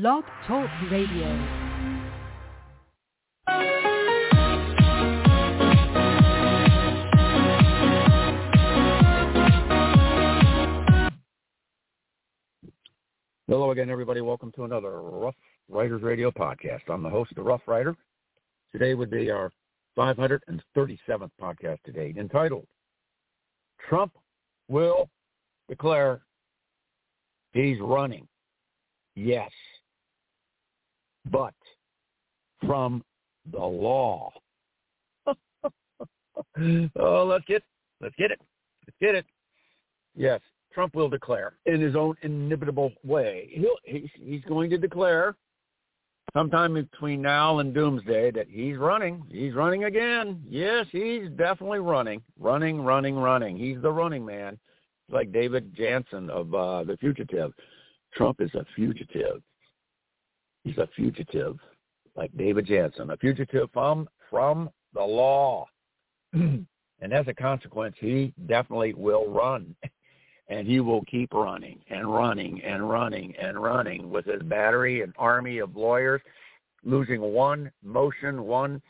Blog Talk Radio. Hello again, everybody. Welcome to another Rough Riders Radio podcast. I'm the host of Rough Rider. Today would be our 537th podcast today, entitled Trump Will Declare He's Running. Yes. But from the law. oh, let's get let's get it. Let's get it. Yes, Trump will declare in his own inimitable way. He'll, he's, he's going to declare sometime between now and doomsday that he's running. He's running again. Yes, he's definitely running. Running, running, running. He's the running man. Like David Janssen of uh, The Fugitive. Trump is a fugitive. He's a fugitive, like David Janssen, a fugitive from from the law. and as a consequence, he definitely will run and he will keep running and running and running and running with his battery and army of lawyers, losing one motion, one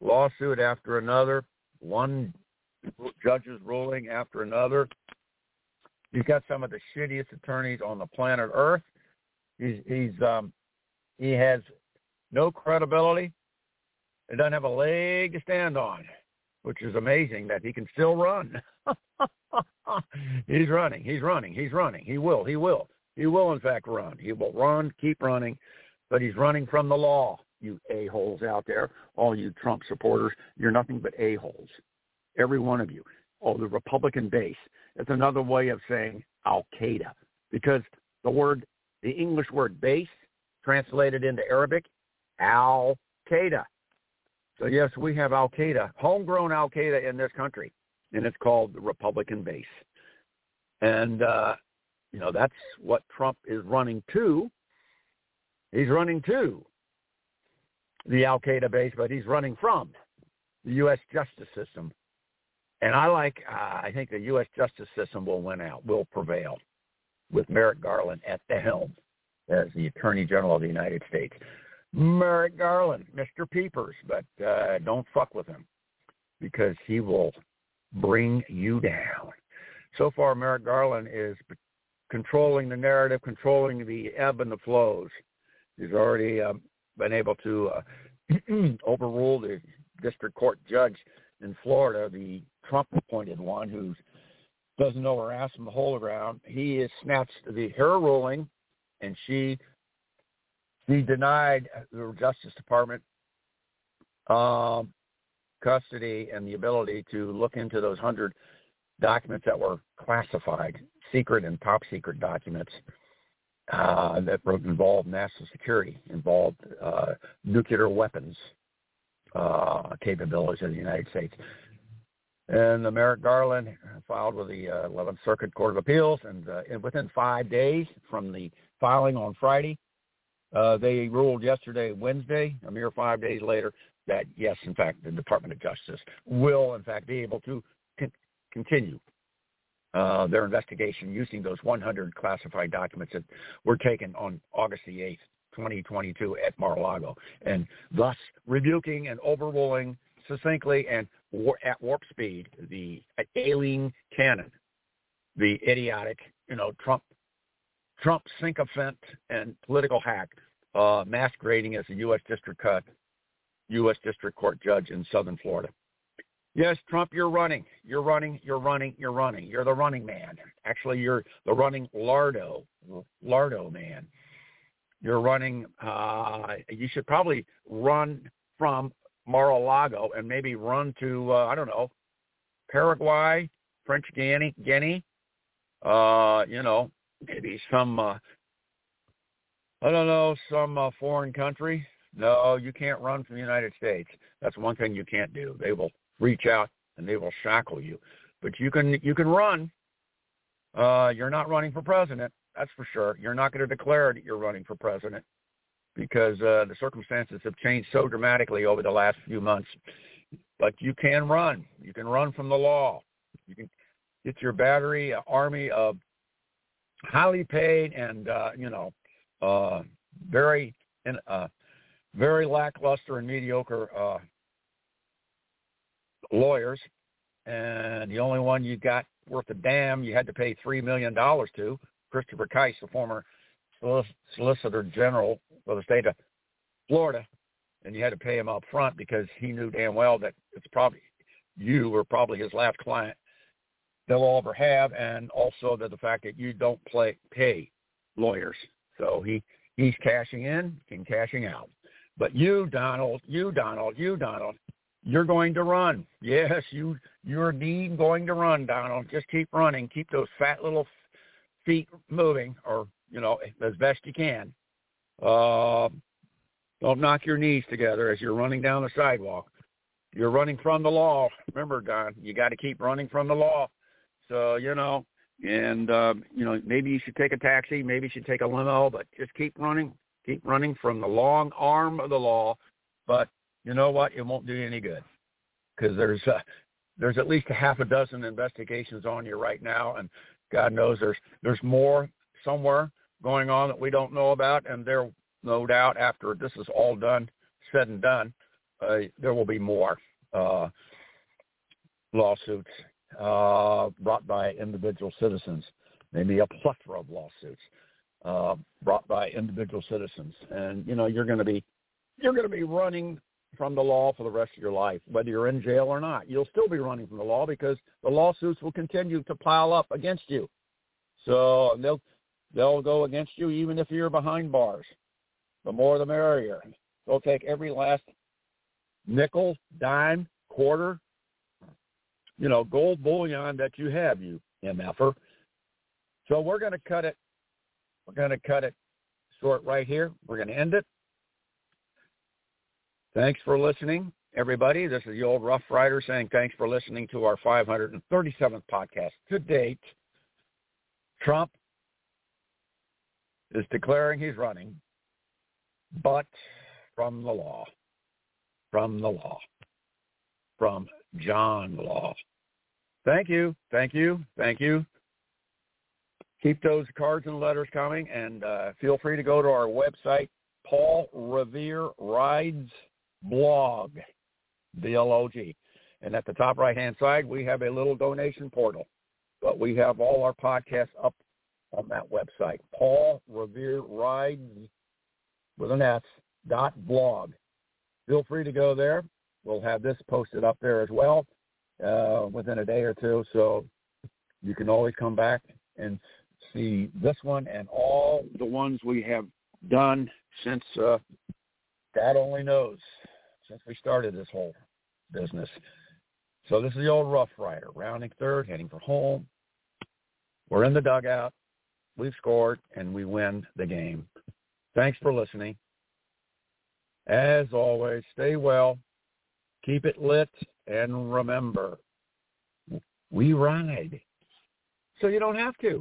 lawsuit after another, one judge's ruling after another. He's got some of the shittiest attorneys on the planet Earth. He's he's um he has no credibility. He doesn't have a leg to stand on, which is amazing that he can still run. he's running. He's running. He's running. He will. He will. He will, in fact, run. He will run, keep running, but he's running from the law, you a-holes out there, all you Trump supporters. You're nothing but a-holes, every one of you. Oh, the Republican base. It's another way of saying Al-Qaeda because the word, the English word base, translated into Arabic, Al-Qaeda. So yes, we have Al-Qaeda, homegrown Al-Qaeda in this country and it's called the Republican base. And, uh, you know, that's what Trump is running to. He's running to the Al-Qaeda base, but he's running from the U.S. justice system. And I like, uh, I think the U.S. justice system will win out, will prevail with Merrick Garland at the helm as the Attorney General of the United States. Merrick Garland, Mr. Peepers, but uh, don't fuck with him because he will bring you down. So far, Merrick Garland is controlling the narrative, controlling the ebb and the flows. He's already um, been able to uh, overrule the district court judge in Florida, the Trump-appointed one who doesn't know her ass from the hole around. He has snatched the her ruling, and she she denied the Justice Department um, custody and the ability to look into those hundred documents that were classified, secret and top secret documents uh, that involved national security, involved uh, nuclear weapons uh, capabilities of the United States. And Merrick Garland filed with the uh, 11th Circuit Court of Appeals, and, uh, within five days from the filing on Friday, uh, they ruled yesterday, Wednesday, a mere five days later, that yes, in fact, the Department of Justice will, in fact, be able to con- continue uh, their investigation using those 100 classified documents that were taken on August the 8th, 2022 at Mar-a-Lago, and thus rebuking and overruling succinctly and war- at warp speed the Aileen Cannon, the idiotic, you know, Trump, Trump sycophant and political hack uh, masquerading as a U.S. district cut U.S. District Court judge in Southern Florida. Yes, Trump, you're running. You're running. You're running. You're running. You're the running man. Actually, you're the running lardo, lardo man. You're running. Uh, you should probably run from Mar-a-Lago and maybe run to uh, I don't know, Paraguay, French Guiana, Guinea. Uh, you know, maybe some. Uh, I don't know, some uh, foreign country no, you can't run from the United States. That's one thing you can't do. They will reach out and they will shackle you. But you can you can run. Uh, you're not running for president. That's for sure. You're not going to declare that you're running for president because uh, the circumstances have changed so dramatically over the last few months. But you can run. You can run from the law. You can get your battery army of highly paid and uh, you know uh, very uh, very lackluster and mediocre uh, lawyers, and the only one you got worth a damn you had to pay three million dollars to Christopher Kise, the former Solicitor General for the state of Florida, and you had to pay him up front because he knew damn well that it's probably you were probably his last client they'll ever have, and also that the fact that you don't play pay lawyers. So he he's cashing in and cashing out. But you, Donald, you, Donald, you, Donald, you're going to run. Yes, you you're indeed going to run, Donald. Just keep running. Keep those fat little feet moving, or you know, as best you can. Uh, don't knock your knees together as you're running down the sidewalk. You're running from the law. Remember, Don, you got to keep running from the law. So you know, and uh, you know, maybe you should take a taxi, maybe you should take a limo, but just keep running, keep running from the long arm of the law. But you know what? It won't do you any good because there's uh, there's at least a half a dozen investigations on you right now, and God knows there's there's more somewhere going on that we don't know about, and there no doubt after this is all done, said and done, uh, there will be more uh, lawsuits uh, brought by individual citizens, maybe a plethora of lawsuits uh, brought by individual citizens, and you know you're going to be you're going to be running from the law for the rest of your life, whether you're in jail or not. You'll still be running from the law because the lawsuits will continue to pile up against you. So they'll they'll go against you even if you're behind bars. The more the merrier. They'll take every last nickel, dime, quarter, you know, gold bullion that you have, you MFer. So we're going to cut it. We're going to cut it short right here. We're going to end it. Thanks for listening, everybody. This is the old Rough Rider saying thanks for listening to our 537th podcast to date. Trump is declaring he's running, but from the law, from the law, from John Law. Thank you. Thank you. Thank you. Keep those cards and letters coming, and uh, feel free to go to our website, Paul Revere Rides Blog, B-L-O-G. And at the top right-hand side, we have a little donation portal. But we have all our podcasts up on that website, Paul Revere Rides with an S dot blog. Feel free to go there. We'll have this posted up there as well uh, within a day or two. So you can always come back and see this one and all the ones we have done since uh, God only knows, since we started this whole business. So this is the old Rough Rider, rounding third, heading for home. We're in the dugout. We've scored, and we win the game. Thanks for listening. As always, stay well, keep it lit, and remember, we ride. So you don't have to.